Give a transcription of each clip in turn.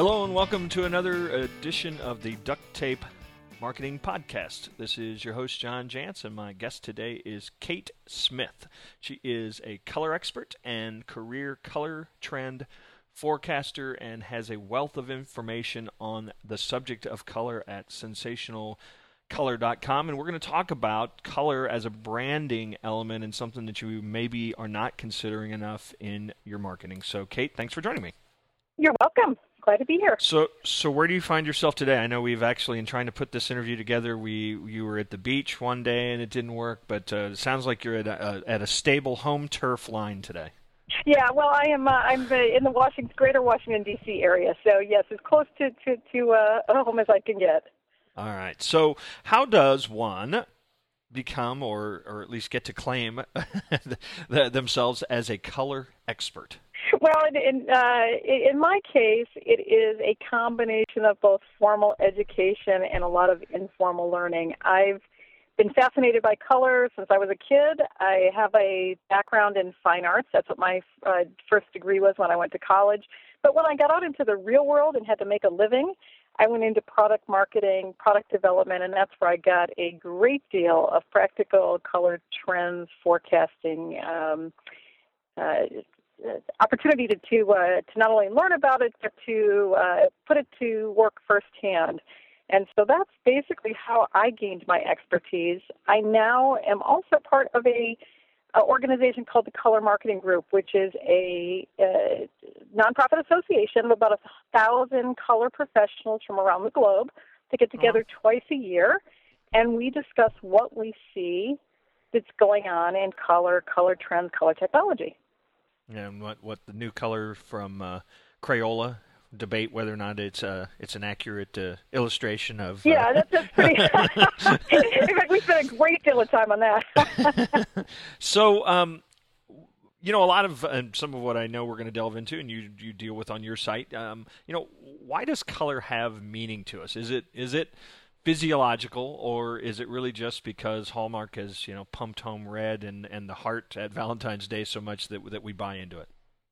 Hello and welcome to another edition of the Duct Tape Marketing Podcast. This is your host, John Jantsch, and my guest today is Kate Smith. She is a color expert and career color trend forecaster and has a wealth of information on the subject of color at sensationalcolor.com. And we're going to talk about color as a branding element and something that you maybe are not considering enough in your marketing. So, Kate, thanks for joining me. You're welcome. Glad to be here. So, so where do you find yourself today? I know we've actually, in trying to put this interview together, we you were at the beach one day and it didn't work, but uh, it sounds like you're at a, at a stable home turf line today. Yeah, well, I am. Uh, I'm uh, in the Washington, Greater Washington D.C. area, so yes, as close to to to uh, a home as I can get. All right. So, how does one become, or or at least get to claim themselves as a color expert? Well, in uh, in my case, it is a combination of both formal education and a lot of informal learning. I've been fascinated by color since I was a kid. I have a background in fine arts. That's what my uh, first degree was when I went to college. But when I got out into the real world and had to make a living, I went into product marketing, product development, and that's where I got a great deal of practical color trends forecasting. Um, uh, opportunity to to, uh, to not only learn about it but to uh, put it to work firsthand. And so that's basically how I gained my expertise. I now am also part of a, a organization called the Color Marketing Group, which is a, a nonprofit association of about a thousand color professionals from around the globe to get together twice a year, and we discuss what we see that's going on in color, color trends, color technology and what what the new color from uh, Crayola debate whether or not it's uh, it's an accurate uh, illustration of. Uh... Yeah, that's, that's pretty. In fact, we spent a great deal of time on that. so, um, you know, a lot of uh, some of what I know we're going to delve into, and you you deal with on your site. Um, you know, why does color have meaning to us? Is it is it physiological, or is it really just because Hallmark has you know pumped home red and and the heart at Valentine's Day so much that that we buy into it?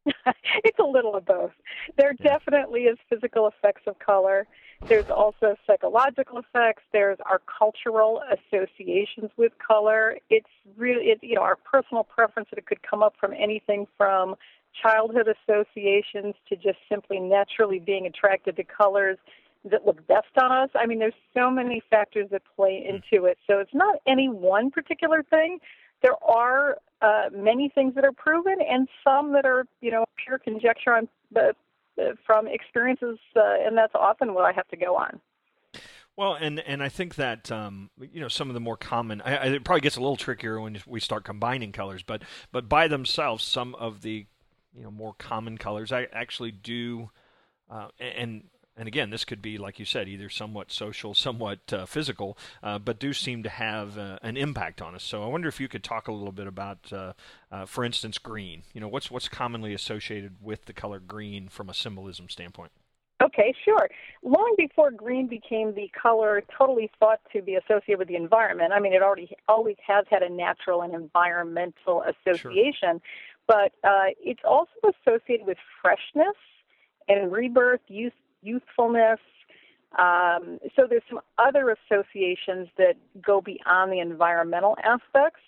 it's a little of both. There yeah. definitely is physical effects of color. There's also psychological effects. There's our cultural associations with color. It's really, it, you know, our personal preference that it could come up from anything from childhood associations to just simply naturally being attracted to colors that look best on us. I mean, there's so many factors that play hmm. into it. So it's not any one particular thing. There are uh, many things that are proven, and some that are, you know, pure conjecture on, uh, from experiences, uh, and that's often what I have to go on. Well, and and I think that um, you know some of the more common. I, I, it probably gets a little trickier when we start combining colors, but but by themselves, some of the you know more common colors I actually do, uh, and and again, this could be, like you said, either somewhat social, somewhat uh, physical, uh, but do seem to have uh, an impact on us. So I wonder if you could talk a little bit about, uh, uh, for instance, green. You know, what's what's commonly associated with the color green from a symbolism standpoint? Okay, sure. Long before green became the color totally thought to be associated with the environment, I mean, it already always has had a natural and environmental association, sure. but uh, it's also associated with freshness and rebirth, youth, youthfulness. Um, so there's some other associations that go beyond the environmental aspects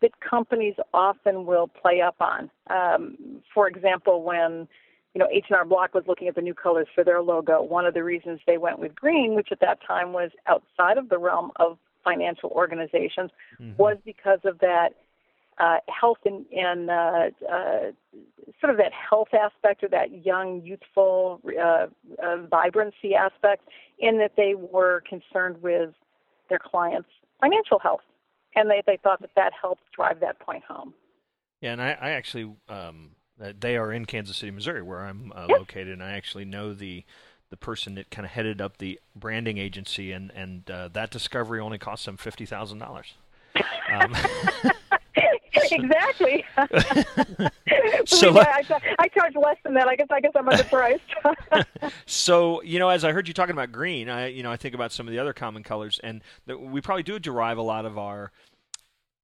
that companies often will play up on. Um, for example, when you know H&R Block was looking at the new colors for their logo, one of the reasons they went with green, which at that time was outside of the realm of financial organizations, mm-hmm. was because of that uh, health and, and uh, uh, sort of that health aspect or that young, youthful uh, uh, vibrancy aspect, in that they were concerned with their clients' financial health, and they, they thought that that helped drive that point home. Yeah, and I, I actually um, they are in Kansas City, Missouri, where I'm uh, yep. located, and I actually know the the person that kind of headed up the branding agency, and and uh, that discovery only cost them fifty thousand dollars. Um, exactly. so yeah, I, I, charge less than that. I guess I guess I'm underpriced. so you know, as I heard you talking about green, I you know I think about some of the other common colors, and the, we probably do derive a lot of our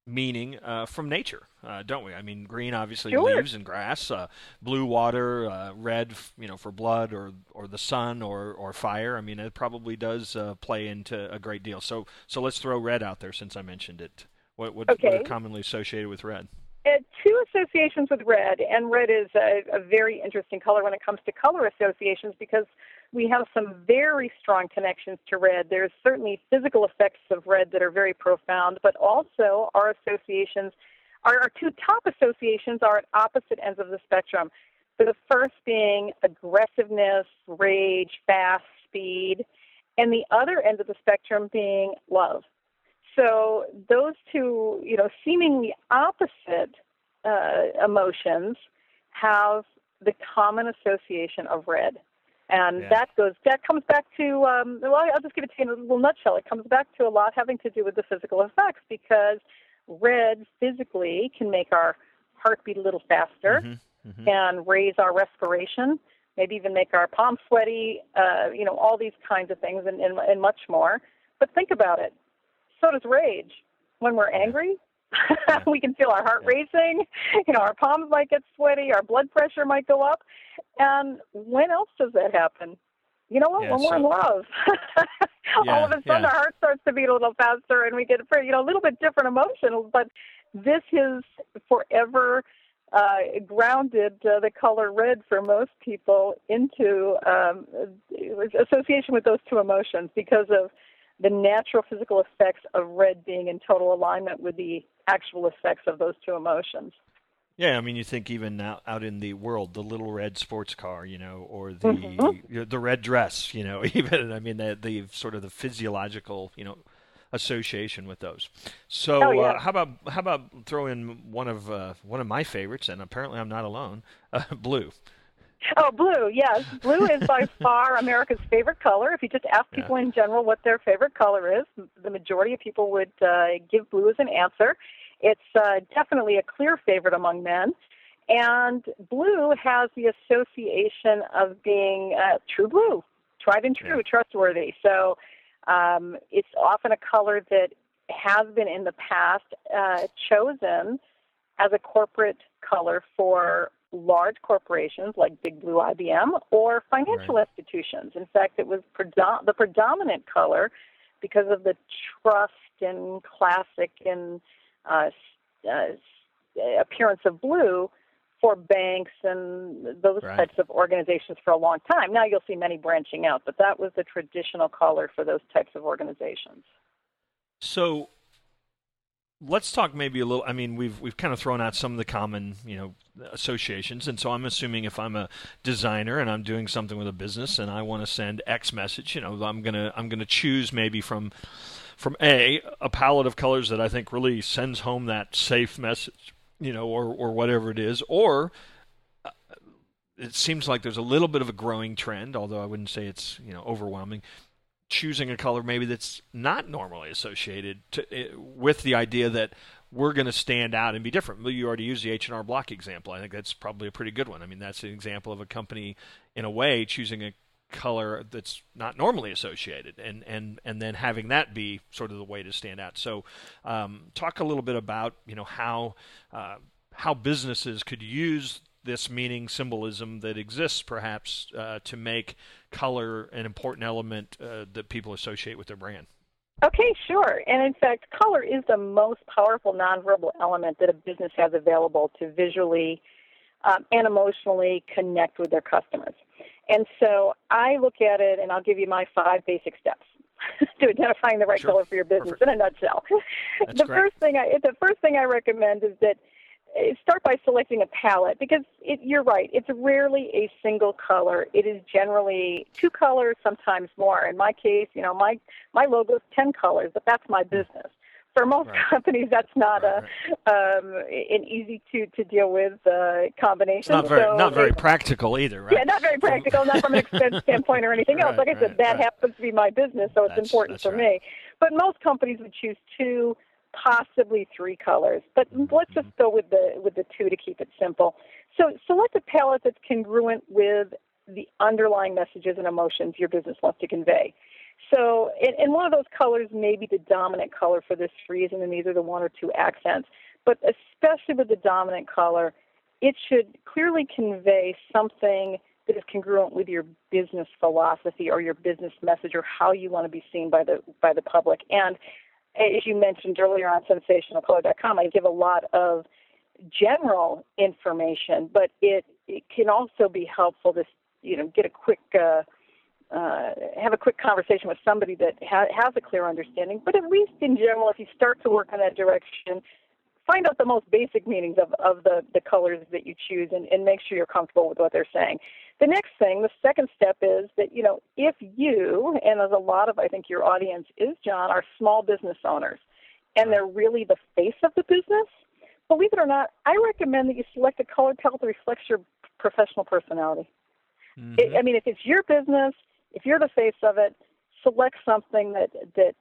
meaning uh, from nature, uh, don't we? I mean, green obviously sure. leaves and grass, uh, blue water, uh, red, you know, for blood or or the sun or or fire. I mean, it probably does uh, play into a great deal. So so let's throw red out there since I mentioned it. What what, okay. what are commonly associated with red? Uh, two associations with red, and red is a, a very interesting color when it comes to color associations because we have some very strong connections to red. There's certainly physical effects of red that are very profound, but also our associations, our, our two top associations are at opposite ends of the spectrum. So the first being aggressiveness, rage, fast, speed, and the other end of the spectrum being love. So those two, you know, seemingly opposite uh, emotions have the common association of red. And yeah. that goes that comes back to um, well I'll just give it to you in a little nutshell. It comes back to a lot having to do with the physical effects because red physically can make our heart beat a little faster, mm-hmm, mm-hmm. can raise our respiration, maybe even make our palms sweaty, uh, you know, all these kinds of things and, and, and much more. But think about it. So does rage. When we're angry, we can feel our heart racing. You know, our palms might get sweaty, our blood pressure might go up. And when else does that happen? You know what? Yeah, when we're in love, Yeah, all of a sudden yeah. our heart starts to beat a little faster, and we get you know a little bit different emotions. But this is forever uh, grounded uh, the color red for most people into um, association with those two emotions because of the natural physical effects of red being in total alignment with the actual effects of those two emotions. Yeah, I mean, you think even out, out in the world, the little red sports car, you know, or the Mhm. the red dress, you know, even I mean the the sort of the physiological, you know, association with those. So Oh, yeah. uh, how about how about throw in one of uh, one of my favorites, and apparently I'm not alone, uh, blue. Oh, blue, yes. Blue is by far America's favorite color. If you just ask Yeah. people in general what their favorite color is, the majority of people would uh, give blue as an answer. It's uh, definitely a clear favorite among men. And blue has the association of being uh, true blue, tried and true, Yeah. trustworthy. So um, it's often a color that has been in the past uh, chosen as a corporate color for large corporations like Big Blue IBM or financial institutions. In fact, it was predom- the predominant color because of the trust and classic and uh, uh, appearance of blue for banks and those Right. types of organizations for a long time. Now you'll see many branching out, but that was the traditional color for those types of organizations. So let's talk maybe a little. I mean, we've we've kind of thrown out some of the common, you know, associations, and so I'm assuming if I'm a designer and I'm doing something with a business and I want to send X message, you know, I'm gonna I'm gonna choose maybe from from a a palette of colors that I think really sends home that safe message, you know, or or whatever it is, or uh, it seems like there's a little bit of a growing trend, although I wouldn't say it's you know overwhelming. Choosing a color maybe that's not normally associated to, eh, with the idea that we're going to stand out and be different. You already used the H and R Block example. I think that's probably a pretty good one. I mean, that's an example of a company, in a way, choosing a color that's not normally associated, and and and then having that be sort of the way to stand out. So, um, talk a little bit about you know how uh, how businesses could use this meaning symbolism that exists perhaps uh, to make color an important element uh, that people associate with their brand. Okay, sure. And in fact, color is the most powerful nonverbal element that a business has available to visually um, and emotionally connect with their customers. And so I look at it, and I'll give you my five basic steps to identifying the right Sure. color for your business Perfect. in a nutshell. That's the great. first thing I the first thing I recommend is that start by selecting a palette because it, you're right. It's rarely a single color. It is generally two colors, sometimes more. In my case, you know, my my logo is ten colors, but that's my business. For most Right. companies, that's not Right, a um, an easy to to deal with uh, combination. It's not very So not very practical either, right? yeah, not very practical, not from an expense standpoint or anything else. Right, Like I said, that right. happens to be my business, so it's That's- important that's for right. me. But most companies would choose two, possibly three colors. But let's just go with the with the two to keep it simple. So select a palette that's congruent with the underlying messages and emotions your business wants to convey. So, and, and one of those colors may be the dominant color for this reason, and these are the one or two accents. But especially with the dominant color, it should clearly convey something that is congruent with your business philosophy or your business message or how you want to be seen by the by the public. And as you mentioned earlier on sensationalcolor.com, I give a lot of general information, but it, it can also be helpful to you know get a quick uh, uh, have a quick conversation with somebody that ha- has a clear understanding. But at least in general, if you start to work in that direction, find out the most basic meanings of, of the, the colors that you choose and, and make sure you're comfortable with what they're saying. The next thing, the second step is that, you know, if you, and as a lot of, I think, your audience is, John, are small business owners, and they're really the face of the business, believe it or not, I recommend that you select a color palette that reflects your professional personality. Mm-hmm. It, I mean, if it's your business, if you're the face of it, select something that that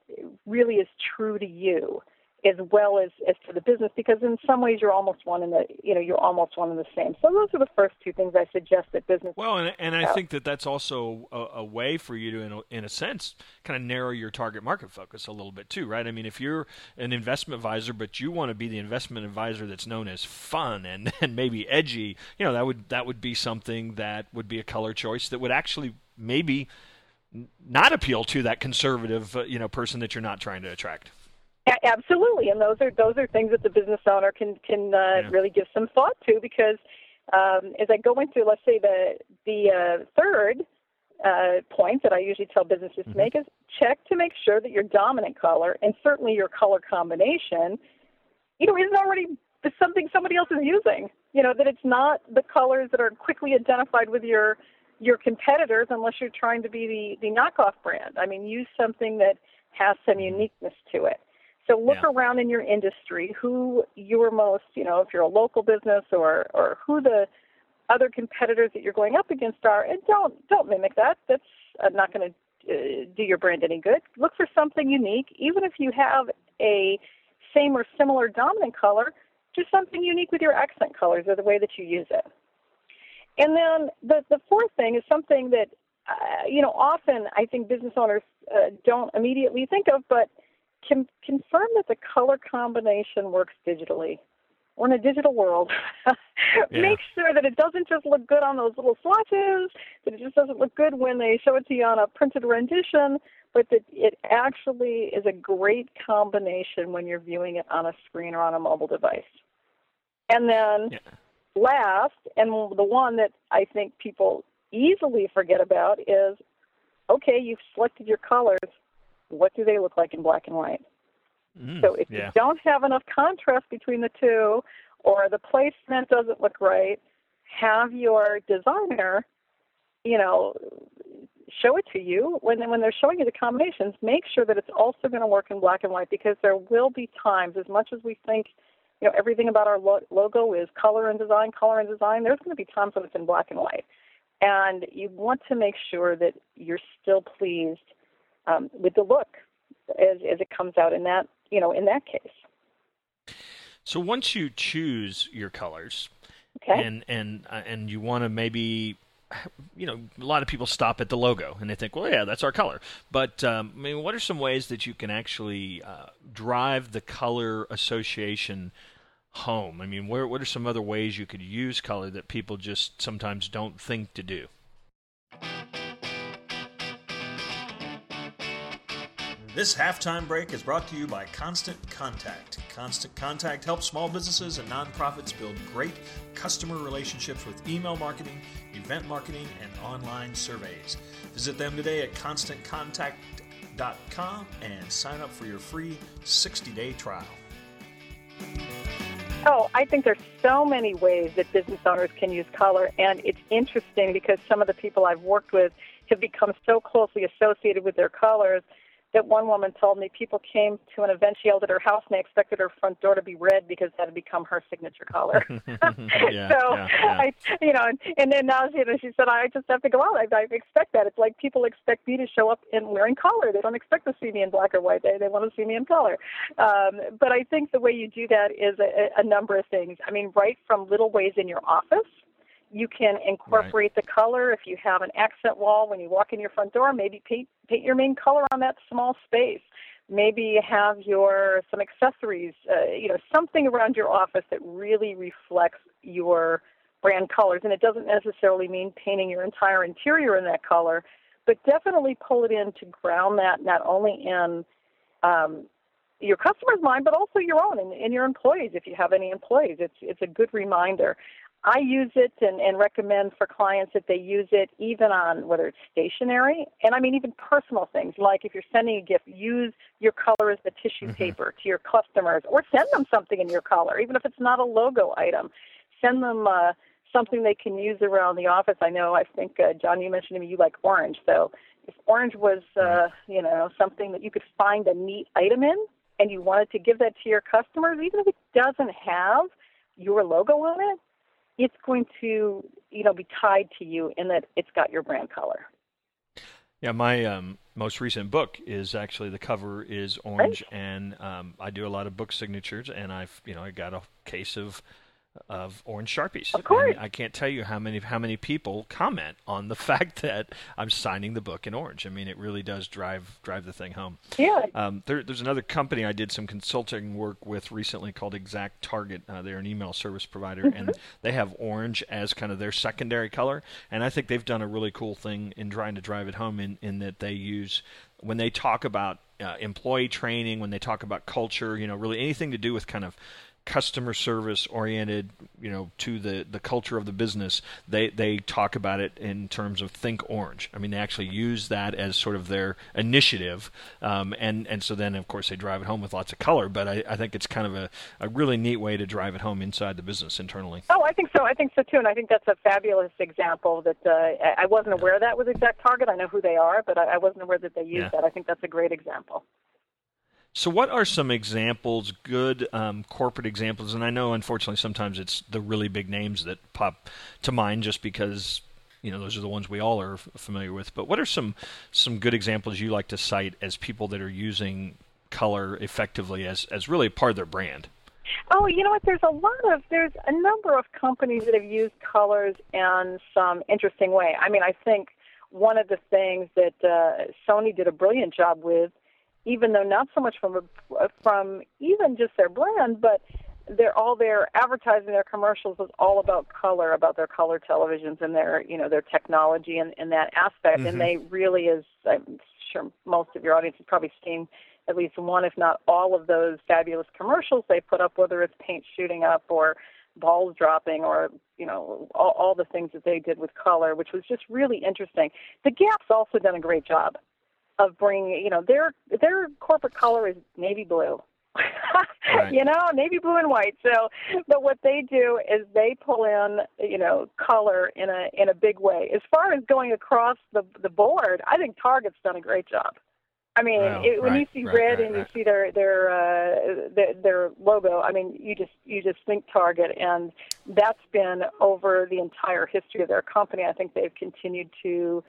really is true to you as well as, as to the business because in some ways you're almost one in the you know you're almost one in the same. So those are the first two things i suggest that business well and, and i think that that's also a, a, way for you to in a, in a sense kind of narrow your target market focus a little bit too right? I mean if you're an investment advisor but you want to be the investment advisor that's known as fun and, and maybe edgy you know that would that would be something that would be a color choice that would actually maybe not appeal to that conservative uh, you know person that you're not trying to attract absolutely, and those are those are things that the business owner can can uh, yeah. really give some thought to because um, as I go into let's say the the uh, third uh, point that I usually tell businesses mm-hmm. to make is check to make sure that your dominant color and certainly your color combination, you know, isn't already something somebody else is using. You know that it's not the colors that are quickly identified with your your competitors unless you're trying to be the the knockoff brand. I mean, use something that has some mm-hmm. uniqueness to it. So look yeah. around in your industry who your most, you know, if you're a local business or or who the other competitors that you're going up against are, and don't don't mimic that. That's not going to uh, do your brand any good. Look for something unique, even if you have a same or similar dominant color. Do something unique with your accent colors or the way that you use it. And then the the fourth thing is something that uh, you know often I think business owners uh, don't immediately think of, but can confirm that the color combination works digitally. We're in a digital world. yeah. Make sure that it doesn't just look good on those little swatches, that it just doesn't look good when they show it to you on a printed rendition, but that it actually is a great combination when you're viewing it on a screen or on a mobile device. And then yeah. last, and the one that I think people easily forget about is okay, you've selected your colors what do they look like in black and white? Mm, so if yeah. you don't have enough contrast between the two, or the placement doesn't look right, have your designer, you know, show it to you when when they're showing you the combinations. Make sure that it's also going to work in black and white because there will be times, as much as we think, you know, everything about our lo- logo is color and design, color and design. There's going to be times when it's in black and white, and you want to make sure that you're still pleased um, with the look as, as it comes out in that you know in that case. So once you choose your colors, okay. and and uh, and you want to maybe you know, a lot of people stop at the logo and they think, well, yeah, that's our color. But um, I mean, what are some ways that you can actually uh, drive the color association home? I mean, where, what are some other ways you could use color that people just sometimes don't think to do? This halftime break is brought to you by Constant Contact. Constant Contact helps small businesses and nonprofits build great customer relationships with email marketing, event marketing, and online surveys. Visit them today at constantcontact.com and sign up for your free 60 day trial. Oh, I think there's so many ways that business owners can use color, and it's interesting because some of the people I've worked with have become so closely associated with their colors that one woman told me people came to an event she held at her house and they expected her front door to be red because that had become her signature color. yeah, so yeah, yeah. I, you know, and, and then now she, you know, she said, I just have to go out. I, I expect that. It's like people expect me to show up in wearing color. They don't expect to see me in black or white. They they want to see me in color. Um, but I think the way you do that is a, a number of things. I mean, right from little ways in your office You can incorporate right. the color if you have an accent wall when you walk in your front door. Maybe paint paint your main color on that small space. Maybe have your some accessories, uh, you know, something around your office that really reflects your brand colors. And it doesn't necessarily mean painting your entire interior in that color, but definitely pull it in to ground that not only in um, your customer's mind, but also your own and, and your employees if you have any employees. It's it's a good reminder. I use it and, and recommend for clients that they use it even on whether it's stationery and I mean even personal things like if you're sending a gift, use your color as the tissue mm-hmm. paper to your customers or send them something in your color, even if it's not a logo item. Send them uh, something they can use around the office. I know I think uh, John, you mentioned to me you like orange, so if orange was uh, you know something that you could find a neat item in, and you wanted to give that to your customers, even if it doesn't have your logo on it, it's going to you know be tied to you in that it's got your brand color. Yeah, my um, most recent book is actually the cover is orange, right. and um, I do a lot of book signatures, and I've you know I got a case of of orange sharpies. Of course, and I can't tell you how many how many people comment on the fact that I'm signing the book in orange. I mean, it really does drive drive the thing home. Yeah. Um, there, there's another company I did some consulting work with recently called Exact Target. Uh, they're an email service provider, mm-hmm. and they have orange as kind of their secondary color. And I think they've done a really cool thing in trying to drive it home in, in that they use when they talk about uh, employee training, when they talk about culture, you know, really anything to do with kind of customer service oriented, you know, to the, the culture of the business, they, they talk about it in terms of think orange. I mean, they actually use that as sort of their initiative. Um, and, and so then, of course, they drive it home with lots of color. But I, I think it's kind of a, a really neat way to drive it home inside the business internally. Oh, I think so. I think so too. And I think that's a fabulous example that uh, I wasn't aware that with Exact Target. I know who they are, but I, I wasn't aware that they use yeah. that. I think that's a great example. So, what are some examples, good um, corporate examples? And I know, unfortunately, sometimes it's the really big names that pop to mind, just because you know those are the ones we all are familiar with. But what are some some good examples you like to cite as people that are using color effectively as as really part of their brand? Oh, you know what? There's a lot of there's a number of companies that have used colors in some interesting way. I mean, I think one of the things that uh, Sony did a brilliant job with even though not so much from a, from even just their brand, but they're all their advertising, their commercials is all about color, about their color televisions and their you know their technology and, and that aspect. Mm-hmm. And they really is I'm sure most of your audience has probably seen at least one, if not all, of those fabulous commercials they put up, whether it's paint shooting up or balls dropping or you know all, all the things that they did with color, which was just really interesting. The Gap's also done a great job of bringing, you know, their their corporate color is navy blue. right. You know, navy blue and white. So, but what they do is they pull in, you know, color in a in a big way. As far as going across the the board, I think Target's done a great job. I mean, oh, it, when you see right, red right, and you see their their, uh, their their logo, I mean, you just you just think Target, and that's been over the entire history of their company. I think they've continued to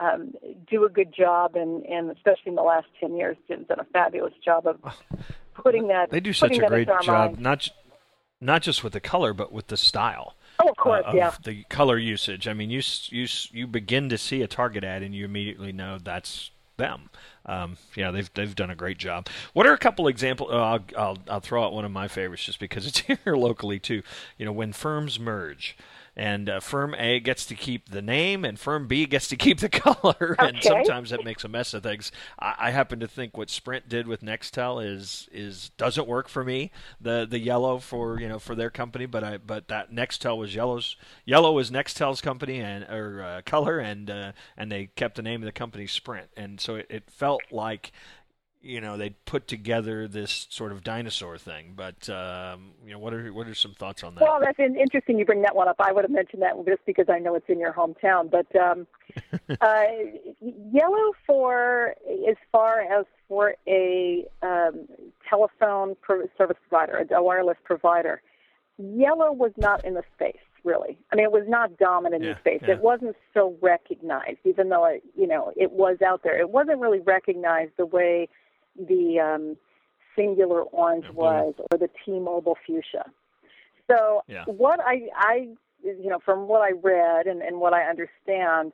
um, do a good job, and, and especially in the last 10 years, Jim's done a fabulous job of putting that. They do such a great job, mind. not not just with the color, but with the style. Oh, of course, uh, of yeah. The color usage. I mean, you you you begin to see a Target ad, and you immediately know that's them. Um, yeah, they've they've done a great job. What are a couple examples? Oh, I'll, I'll I'll throw out one of my favorites just because it's here locally too. You know, when firms merge and uh, firm A gets to keep the name, and firm B gets to keep the color, okay. and sometimes that makes a mess of things. I, I, happen to think what Sprint did with Nextel is is doesn't work for me. The the yellow for you know for their company, but I but that Nextel was yellow's yellow is Nextel's company and or uh, color, and uh, and they kept the name of the company Sprint, and so it, it felt like you know they put together this sort of dinosaur thing. But um, you know, what are what are some thoughts on that? Well, that's interesting. You bring that one up. I would have mentioned that just because I know it's in your hometown. But um, uh, yellow for as far as for a um, telephone service provider, a wireless provider, yellow was not in the space really. I mean, it was not dominant yeah, in space. Yeah. It wasn't so recognized, even though it, you know, it was out there. It wasn't really recognized the way the um, Cingular Orange was or the T-Mobile Fuchsia. So yeah. what I, I you know, from what I read and, and what I understand,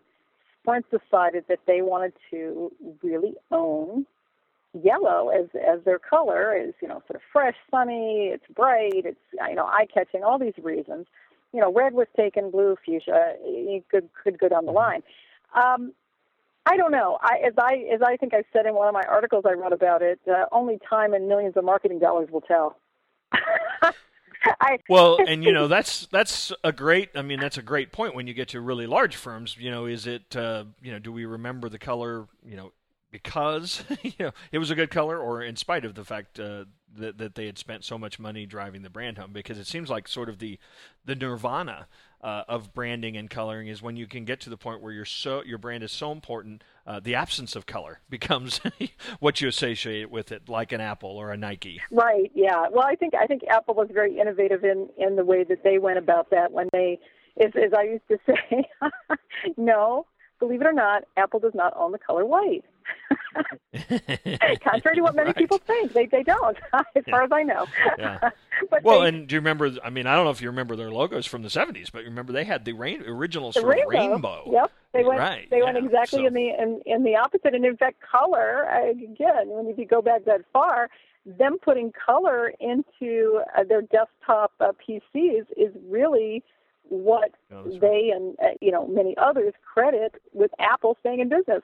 Sprint decided that they wanted to really own yellow as as their color is you know sort of fresh sunny it's bright it's you know eye catching all these reasons you know red was taken blue fuchsia you could could go down the line um I don't know. I, as I as I think I said in one of my articles I wrote about it, uh, only time and millions of marketing dollars will tell. I, well, and you know that's that's a great. I mean, that's a great point when you get to really large firms. You know, is it uh, you know do we remember the color? You know, because you know it was a good color, or in spite of the fact uh, that that they had spent so much money driving the brand home? Because it seems like sort of the the nirvana uh, of branding and coloring is when you can get to the point where you're so your brand is so important, uh, the absence of color becomes what you associate with it, like an Apple or a Nike. Right. Yeah. Well, I think I think Apple was very innovative in in the way that they went about that when they, as, as I used to say, no, believe it or not, Apple does not own the color white. Contrary to what many right. people think, they they don't, as yeah. far as I know. Yeah. but well, they, and do you remember? I mean, I don't know if you remember their logos from the '70s, but remember they had the rain, original the rainbow. rainbow. Yep, they went right. they yeah. went exactly so. in the in, in the opposite, and in fact, color again. When if you go back that far, them putting color into uh, their desktop uh, PCs is really what they and uh, you know many others credit with Apple staying in business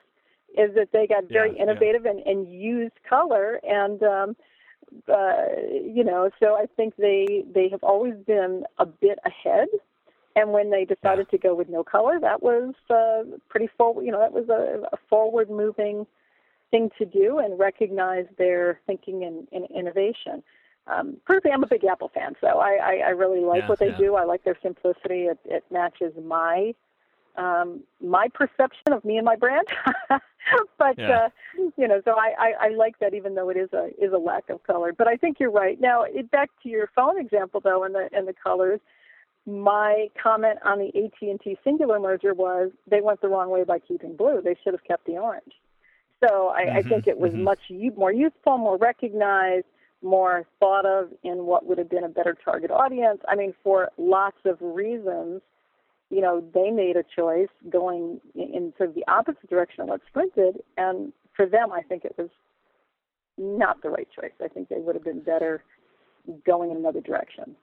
is that they got very yeah, innovative yeah. and, and used color. And um uh you know so i think they they have always been a bit ahead. And when they decided yeah. to go with no color that was uh pretty forward you know that was a, a forward moving thing to do and recognize their thinking and, and innovation. Um personally i'm a big apple fan so i i, I really like yeah, what they do. I like their simplicity. It it matches my um, my perception of me and my brand. but yeah. uh, you know, so I, I, I like that, even though it is a is a lack of color. But I think you're right. Now, it, back to your phone example, though, and the and the colors. My comment on the AT and T Cingular merger was they went the wrong way by keeping blue. They should have kept the orange. So I, mm-hmm, I think it was mm-hmm. much more youthful, more recognized, more thought of in what would have been a better target audience. I mean, for lots of reasons you know, they made a choice going in sort of the opposite direction of what Sprint did, and for them, I think it was not the right choice. I think they would have been better going in another direction.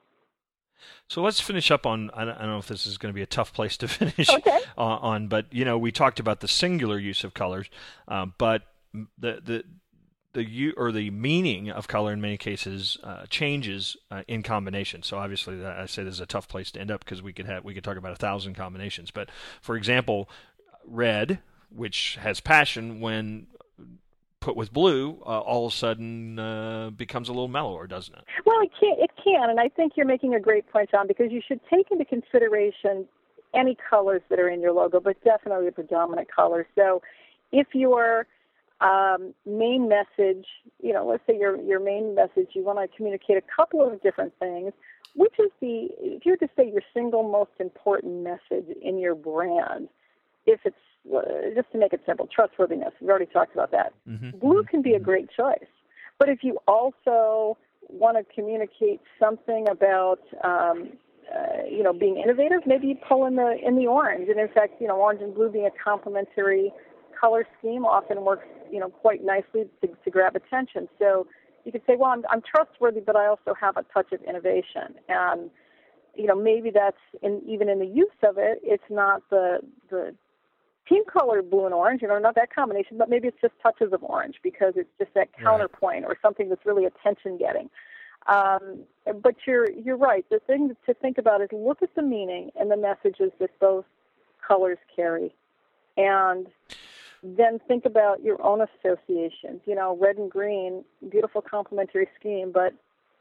So let's finish up on. I don't know if this is going to be a tough place to finish okay. on, but you know, we talked about the singular use of colors, uh, but the the the u- or the meaning of color in many cases uh, changes uh, in combination. So obviously, I say this is a tough place to end up because we could have we could talk about a thousand combinations. But for example, red, which has passion, when put with blue, uh, all of a sudden uh, becomes a little mellower, doesn't it? Well, it can. It can, and I think you're making a great point, John, because you should take into consideration any colors that are in your logo, but definitely the predominant color. So, if you're um, main message, you know, let's say your your main message, you want to communicate a couple of different things. Which is the, if you were to say your single most important message in your brand, if it's uh, just to make it simple, trustworthiness. We've already talked about that. Mm-hmm. Blue can be a great choice, but if you also want to communicate something about um, uh, you know being innovative, maybe you pull in the in the orange. And in fact, you know, orange and blue being a complementary color scheme often works, you know, quite nicely to, to grab attention. So you could say, well, I'm, I'm trustworthy, but I also have a touch of innovation. And, you know, maybe that's in, even in the use of it, it's not the, the team color blue and orange, you know, not that combination, but maybe it's just touches of orange because it's just that counterpoint or something that's really attention getting. Um, but you're you're right. The thing to think about is look at the meaning and the messages that both colors carry, and then think about your own associations. You know, red and green, beautiful complementary scheme, but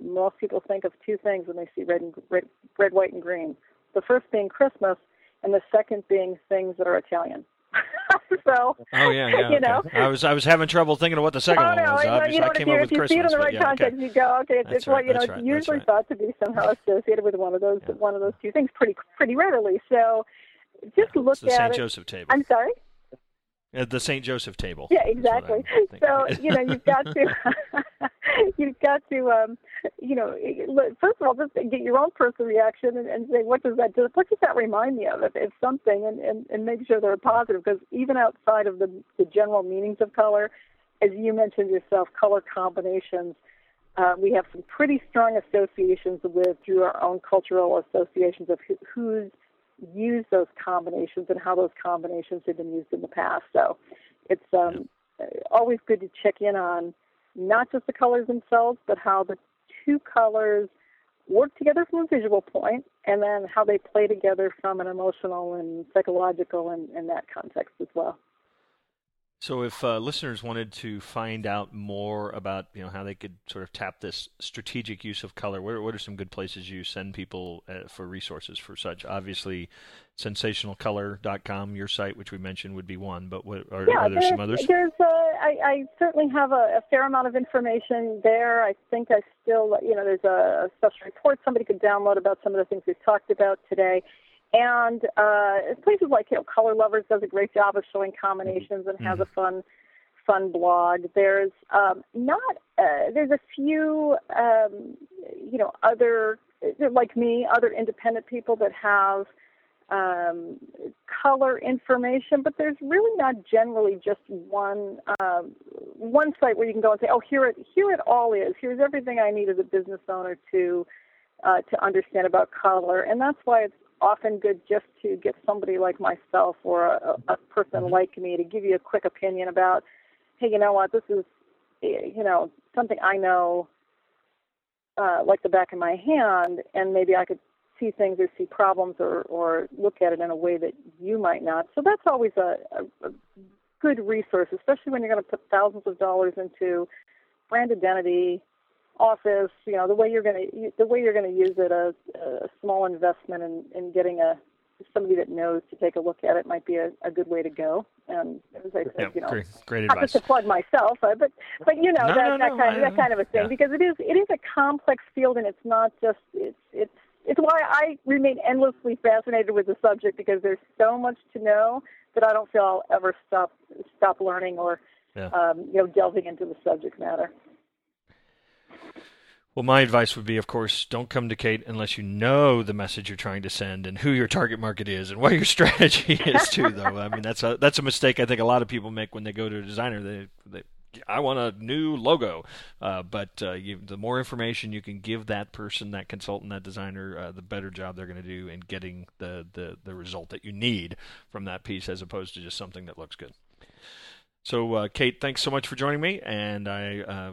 most people think of two things when they see red and red, red, white, and green. The first being Christmas, and the second being things that are Italian. so, oh yeah, yeah. You okay. know, I was I was having trouble thinking of what the second oh, one no, was. You know, Obviously, you know I came up with if you Christmas. see it in the right yeah, context, okay. you go, okay, it's, it's what you know. that's It's usually right. thought to be somehow associated with one of those Yeah. one of those two things pretty pretty readily. So, just Yeah, look it's the at St. Joseph table. I'm sorry. At the St. Joseph table. Yeah, exactly. So you know you've got to you've got to um, you know first of all just get your own personal reaction and, and say what does that do? What does that remind me of? If it's something, and, and and make sure they're positive because even outside of the the general meanings of color, as you mentioned yourself, color combinations. Uh, we have some pretty strong associations with through our own cultural associations of who, who's use those combinations and how those combinations have been used in the past. So it's um, always good to check in on not just the colors themselves, but how the two colors work together from a visual point and then how they play together from an emotional and psychological and, and that context as well. So, if uh, listeners wanted to find out more about, you know, how they could sort of tap this strategic use of color, what, what are some good places you send people uh, for resources for such? Obviously, sensationalcolor.com, your site, which we mentioned, would be one. But what, are, yeah, are there some others? There's, uh, I, I certainly have a, a, fair amount of information there. I think I still, you know, there's a special report somebody could download about some of the things we've talked about today. And uh, places like you know Color Lovers does a great job of showing combinations and has mm-hmm. a fun fun blog. There's um, not uh, there's a few um, you know other like me other independent people that have um, color information, but there's really not generally just one um, one site where you can go and say, oh here it here it all is. Here's everything I need as a business owner to uh, to understand about color, and that's why it's often good just to get somebody like myself or a, a person mm-hmm. like me to give you a quick opinion about, hey, you know what, this is, you know, something I know uh, like the back of my hand, and maybe I could see things or see problems or, or look at it in a way that you might not. So that's always a, a, a good resource, especially when you're going to put thousands of dollars into brand identity, office, you know, the way you're going to the way you're going to use it, a, a small investment in, in getting a somebody that knows to take a look at it might be a, a good way to go. And as I said, yeah, you know, great, great not advice. just to plug myself, but but you know no, that no, that no, kind of, that kind of a thing yeah. because it is it is a complex field and it's not just it's it's it's why I remain endlessly fascinated with the subject because there's so much to know that I don't feel I'll ever stop stop learning or yeah. um, you know delving into the subject matter. Well, my advice would be, of course, don't come to Kate unless you know the message you're trying to send and who your target market is and what your strategy is too. Though I mean, that's a that's a mistake I think a lot of people make when they go to a designer. They, they I want a new logo, uh, but uh, you, the more information you can give that person, that consultant, that designer, uh, the better job they're going to do in getting the, the the result that you need from that piece, as opposed to just something that looks good. So, uh, Kate, thanks so much for joining me, and I uh,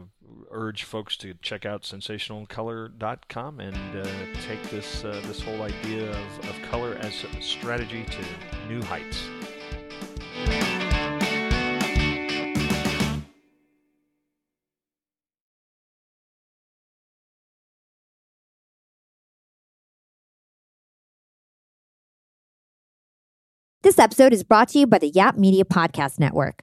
urge folks to check out sensationalcolor.com and uh, take this uh, this whole idea of, of color as a strategy to new heights. This episode is brought to you by the Yap Media Podcast Network.